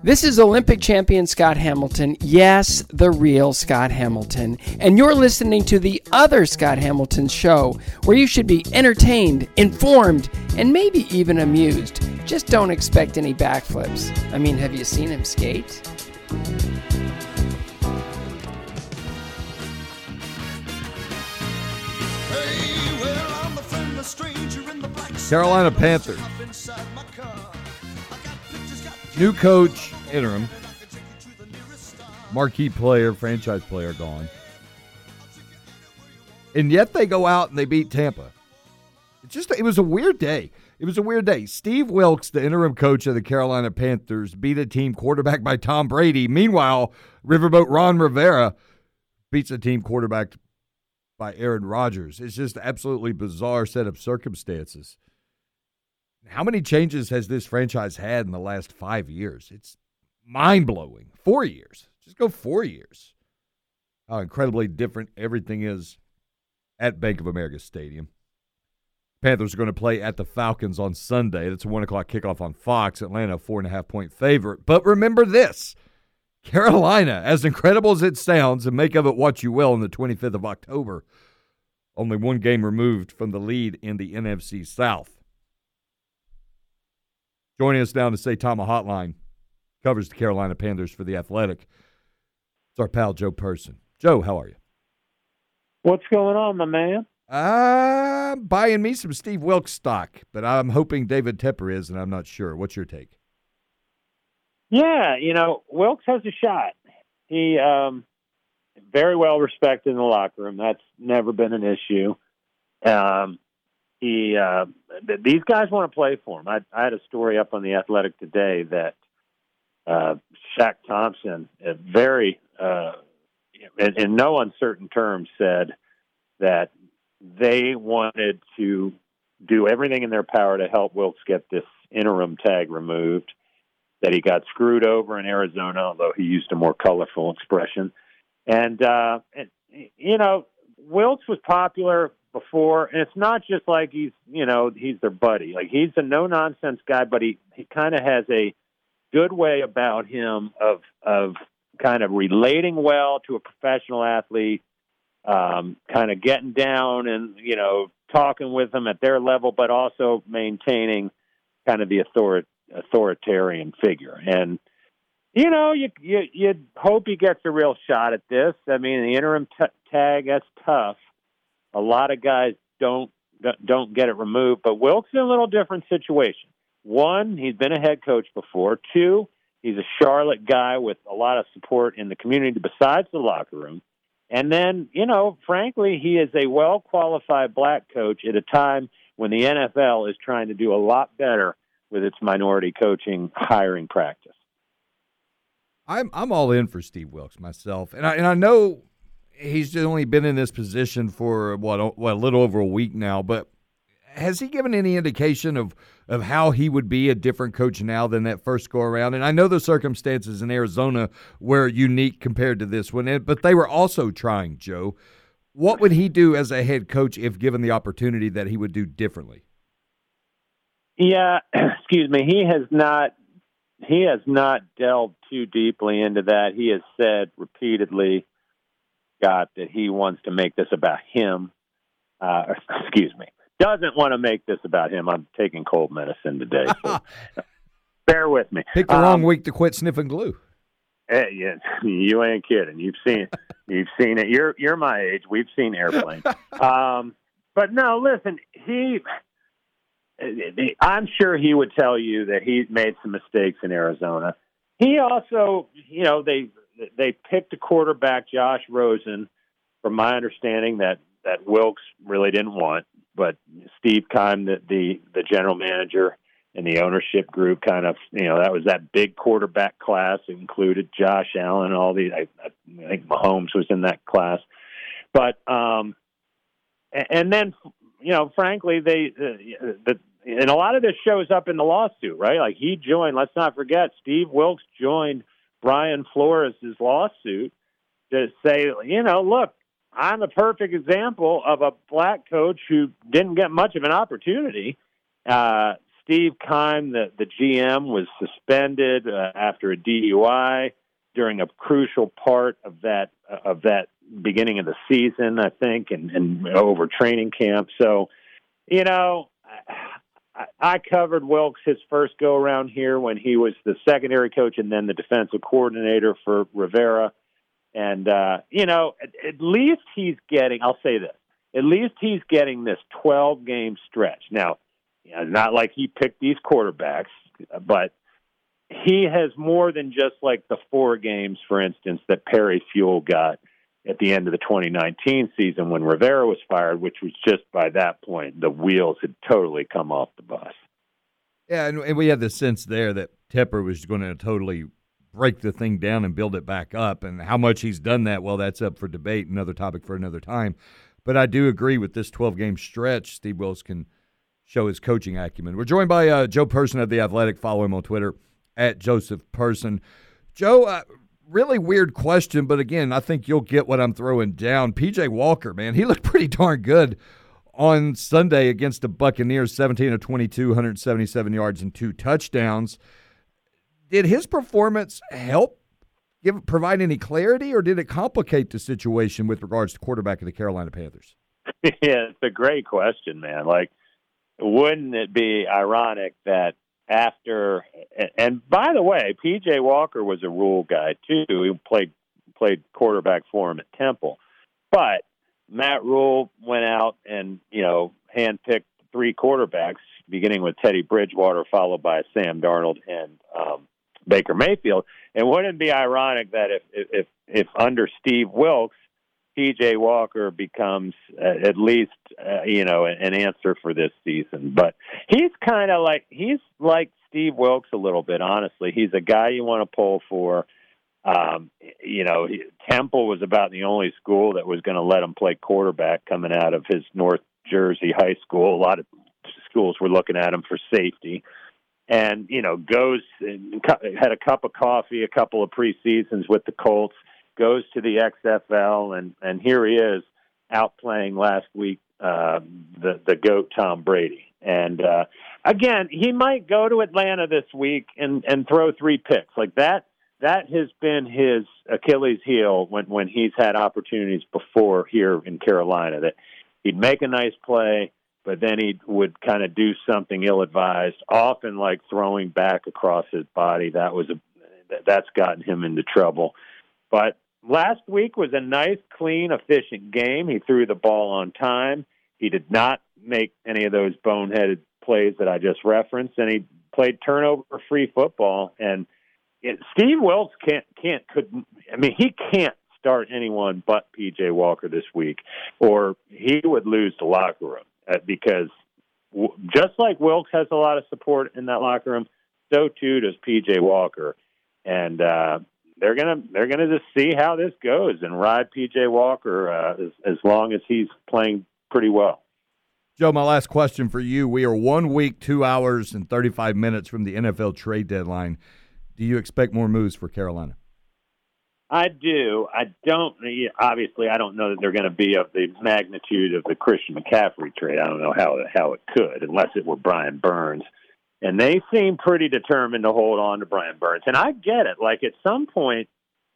This is Olympic champion Scott Hamilton. Yes, the real Scott Hamilton. And you're listening to the other Scott Hamilton show, where you should be entertained, informed, and maybe even amused. Just don't expect any backflips. I mean, have you seen him skate? Carolina Panthers. New coach, interim. Marquee player, franchise player gone. And yet they go out and they beat Tampa. It just it was a weird day. It was a weird day. Steve Wilks, the interim coach of the Carolina Panthers, beat a team quarterbacked by Tom Brady. Meanwhile, Riverboat Ron Rivera beats a team quarterbacked by Aaron Rodgers. It's just absolutely bizarre set of circumstances. How many changes has this franchise had in the last five years? It's mind blowing. Four years. Just go four years. How incredibly different everything is at Bank of America Stadium. Panthers are going to play at the Falcons on Sunday. That's a one o'clock kickoff on Fox. Atlanta, four and a half point favorite. But remember this Carolina, as incredible as it sounds, and make of it what you will on the 25th of October, only one game removed from the lead in the NFC South. Joining us now to say Tama Hotline covers the Carolina Panthers for the Athletic. It's our pal Joe Person. Joe, how are you? What's going on, my man? I'm buying me some Steve Wilks stock, but I'm hoping David Tepper is, and I'm not sure. What's your take? Yeah, you know, Wilks has a shot. He um very well respected in the locker room. That's never been an issue. Um he uh, these guys want to play for him. I, I had a story up on the Athletic today that uh, Shaq Thompson, very uh, in, in no uncertain terms, said that they wanted to do everything in their power to help Wilks get this interim tag removed. That he got screwed over in Arizona, although he used a more colorful expression. And, uh, and you know, Wilks was popular before, and it's not just like he's you know he's their buddy. Like he's a no nonsense guy, but he he kind of has a good way about him of of kind of relating well to a professional athlete, um, kind of getting down and you know talking with them at their level, but also maintaining kind of the author- authoritarian figure. And you know, you you you hope he gets a real shot at this. I mean, the interim t- tag that's tough a lot of guys don't don't get it removed, but Wilks in a little different situation. One, he's been a head coach before. Two, he's a Charlotte guy with a lot of support in the community besides the locker room. And then, you know, frankly, he is a well qualified black coach at a time when the NFL is trying to do a lot better with its minority coaching hiring practice. I'm I'm all in for Steve Wilks myself, and I and I know he's only been in this position for what, what a little over a week now, but has he given any indication of of how he would be a different coach now than that first go around? And I know the circumstances in Arizona were unique compared to this one, but they were also trying. Joe, what would he do as a head coach if given the opportunity that he would do differently? Yeah, excuse me. He has not. He has not delved too deeply into that. He has said repeatedly Scott that he wants to make this about him. Uh, excuse me, doesn't want to make this about him. I'm taking cold medicine today. So bear with me. Pick the um, wrong week to quit sniffing glue. Hey, yeah, you ain't kidding. You've seen, you've seen it. You're you're my age. We've seen airplanes. Um, but no, listen. He, I'm sure he would tell you that he made some mistakes in Arizona. He also, you know, they they picked a quarterback, Josh Rosen, from my understanding that that Wilks really didn't want, but Steve Keim, the the, the general manager and the ownership group, kind of you know that was that big quarterback class it included Josh Allen, all these. I, I think Mahomes was in that class, but um, and and then you know, frankly, they uh, the and a lot of this shows up in the lawsuit, right? Like he joined. Let's not forget, Steve Wilks joined Brian Flores' lawsuit to say, you know, look, I'm a perfect example of a black coach who didn't get much of an opportunity. Uh, Steve Keim, the, the GM, was suspended uh, after a DUI during a crucial part of that uh, of that beginning of the season, I think, and, and over training camp. So, you know, I, covered Wilks his first go around here when he was the secondary coach and then the defensive coordinator for Rivera. And uh, you know, at, at least he's getting. I'll say this: at least he's getting this 12 game stretch. Now, you know, not like he picked these quarterbacks, but he has more than just like the four games, for instance, that Perry Fewell got at the end of the 2019 season when Rivera was fired, which was just by that point the wheels had totally come off the bus. Yeah, and, and we had the sense there that Tepper was going to totally break the thing down and build it back up. And how much he's done that, well, that's up for debate, another topic for another time. But I do agree with this 12 game stretch. Steve Wilks can show his coaching acumen. We're joined by uh, Joe Person of The Athletic. Follow him on Twitter at Joseph Person. Joe, uh, really weird question, but again, I think you'll get what I'm throwing down. PJ Walker, man, he looked pretty darn good on Sunday against the Buccaneers 17 of 22, 177 yards and two touchdowns. Did his performance help give provide any clarity, or did it complicate the situation with regards to quarterback of the Carolina Panthers? yeah, it's a great question, man. Like, wouldn't it be ironic that after and by the way, PJ Walker was a Rhule guy too. He played played quarterback for him at Temple. But Matt Rhule went out and, you know, handpicked three quarterbacks, beginning with Teddy Bridgewater, followed by Sam Darnold and um, Baker Mayfield. And wouldn't it be ironic that if if if under Steve Wilks, PJ Walker becomes uh, at least uh, you know an answer for this season. But he's kind of like he's like Steve Wilks a little bit. Honestly, he's a guy you want to pull for. Um, you know, Temple was about the only school that was going to let him play quarterback coming out of his North Jersey high school. A lot of schools were looking at him for safety and you know goes and had a cup of coffee, a couple of preseasons with the Colts, goes to the XFL, and and here he is out playing last week uh, the the goat Tom Brady. And uh, again, he might go to Atlanta this week and and throw three picks like that. That has been his Achilles heel when when he's had opportunities before here in Carolina. That he'd make a nice play, but then he would kind of do something ill-advised, often like throwing back across his body. That was a that's gotten him into trouble. But last week was a nice, clean, efficient game. He threw the ball on time. He did not make any of those boneheaded plays that I just referenced, and he played turnover-free football. And it, Steve Wilks can't can't could I mean he can't start anyone but PJ Walker this week, or he would lose the locker room. Uh, because just like Wilks has a lot of support in that locker room, so too does PJ Walker, and uh, they're gonna they're gonna just see how this goes and ride PJ Walker uh, as, as long as he's playing pretty well. Joe, my last question for you. We are one week, two hours, and 35 minutes from the NFL trade deadline. Do you expect more moves for Carolina? I do. I don't. Obviously, I don't know that they're going to be of the magnitude of the Christian McCaffrey trade. I don't know how how it could, unless it were Brian Burns. And they seem pretty determined to hold on to Brian Burns. And I get it. Like at some point,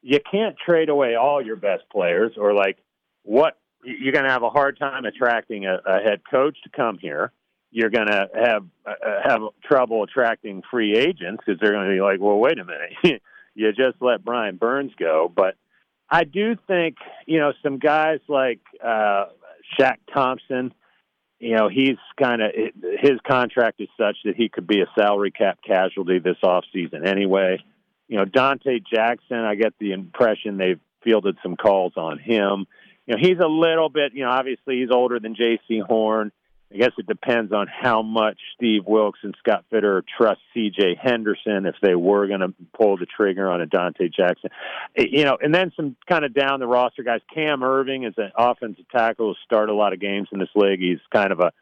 you can't trade away all your best players, or like what you're going to have a hard time attracting a, a head coach to come here. You're going to have uh, have trouble attracting free agents because they're going to be like, well, wait a minute. you just let Brian Burns go. But I do think, you know, some guys like uh, Shaq Thompson, you know, he's kind of his contract is such that he could be a salary cap casualty this offseason anyway. You know, Donte Jackson, I get the impression they've fielded some calls on him. You know, he's a little bit, you know, obviously he's older than Jaycee Horn. I guess it depends on how much Steve Wilks and Scott Fitterer trust C.J. Henderson if they were going to pull the trigger on a Donte Jackson. Eh, you know, and then some kind of down the roster guys. Cam Erving is an offensive tackle who started a lot of games in this league. He's kind of a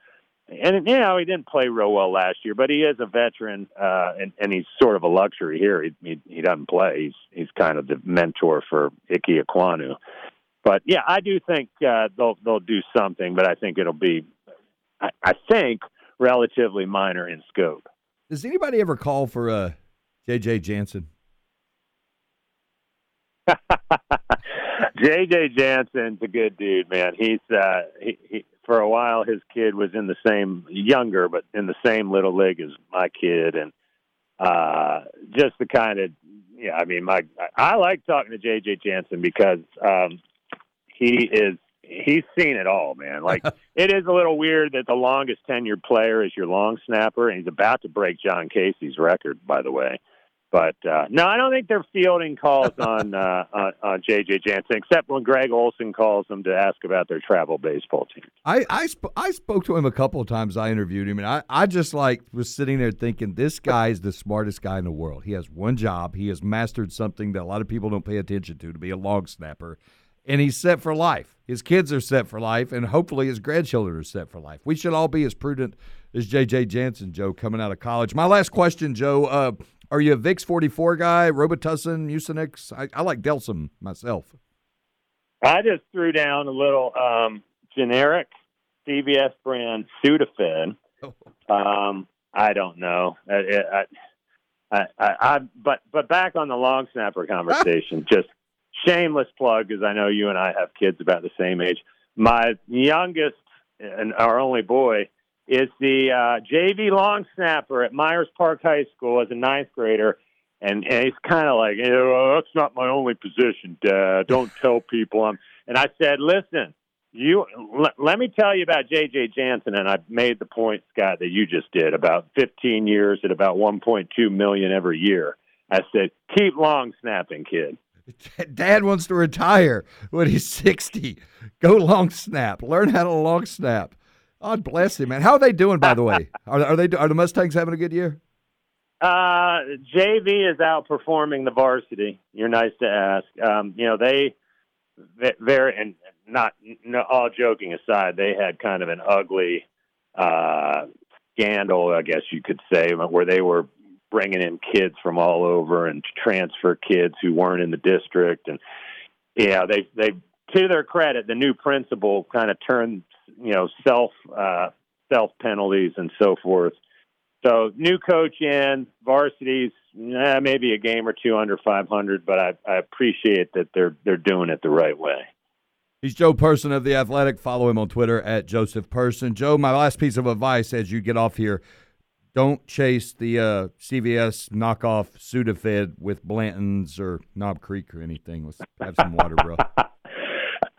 and you know he didn't play real well last year, but he is a veteran, uh, and and he's sort of a luxury here. He he, he doesn't play. He's he's kind of the mentor for Ike Ekwonu. But yeah, I do think uh, they'll they'll do something, but I think it'll be I, I think, relatively minor in scope. Does anybody ever call for uh, J.J. Jansen? JJ Jansen's a good dude, man. He's uh he, he for a while his kid was in the same younger but in the same little league as my kid and uh just the kind of yeah, I mean my I like talking to JJ Jansen because um he is he's seen it all, man. Like it is a little weird that the longest tenured player is your long snapper and he's about to break John Kasay's record, by the way. But uh, no, I don't think they're fielding calls on, uh, on on JJ Jansen, except when Greg Olsen calls them to ask about their travel baseball team. I I, sp- I spoke to him a couple of times. I interviewed him, and I, I just like was sitting there thinking, this guy is the smartest guy in the world. He has one job. He has mastered something that a lot of people don't pay attention to, to be a long snapper, and he's set for life. His kids are set for life, and hopefully his grandchildren are set for life. We should all be as prudent as JJ Jansen, Joe, coming out of college. My last question, Joe. Uh, are you a Vicks 44 guy, Robitussin, Mucinex? I, I like Delsym myself. I just threw down a little um, generic CVS brand Sudafed. Um, I don't know. I, I, I, I, but but back on the long snapper conversation, just shameless plug because I know you and I have kids about the same age. My youngest and our only boy is the uh, JV long snapper at Myers Park High School as a ninth grader. And, and he's kind of like, know, that's not my only position, Dad. Don't tell people I'm. And I said, listen, you l- let me tell you about J.J. Jansen, and I made the point, Scott, that you just did about 15 years at about 1.2 million every year. I said, keep long snapping, kid. Dad wants to retire when he's 60. Go long snap. Learn how to long snap. God bless him, man. How are they doing, by the way? Are, are they are the Mustangs having a good year? Uh, JV is outperforming the varsity. You're nice to ask. Um, you know they, very and not no, all joking aside, they had kind of an ugly uh, scandal, I guess you could say, where they were bringing in kids from all over and transfer kids who weren't in the district, and yeah, they they to their credit, the new principal kind of turned you know self uh, self penalties and so forth. So new coach in varsities, eh, maybe a game or two under 500, but I, I appreciate that they're they're doing it the right way. He's Joe Person of the Athletic. Follow him on Twitter at Joseph Person. Joe, my last piece of advice as you get off here: don't chase the uh, CVS knockoff Sudafed with Blanton's or Knob Creek or anything. Let's have some water, bro.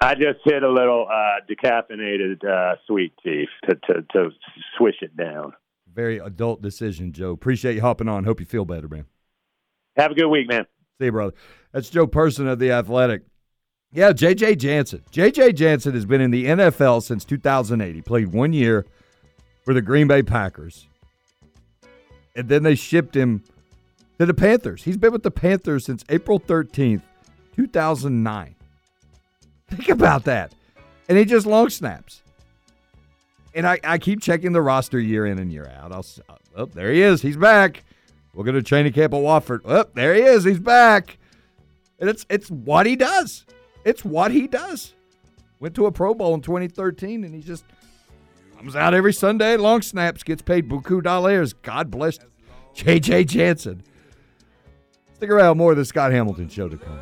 I just hit a little uh, decaffeinated uh, sweet tea to, to, to swish it down. Very adult decision, Joe. Appreciate you hopping on. Hope you feel better, man. Have a good week, man. See you, brother. That's Joe Person of the Athletic. Yeah, J.J. Jansen. J.J. Jansen has been in the NFL since 2008. He played one year for the Green Bay Packers. And then they shipped him to the Panthers. He's been with the Panthers since April 13th, 2009. Think about that. And he just long snaps. And I, I keep checking the roster year in and year out. I'll uh, oh, there he is. He's back. We'll go to training camp at Wofford. Oh, there he is. He's back. And it's it's what he does. It's what he does. Went to a Pro Bowl in 2013 and he just comes out every Sunday, long snaps, gets paid buku dollars. God bless JJ Jansen. Stick around more of the Scott Hamilton show to come.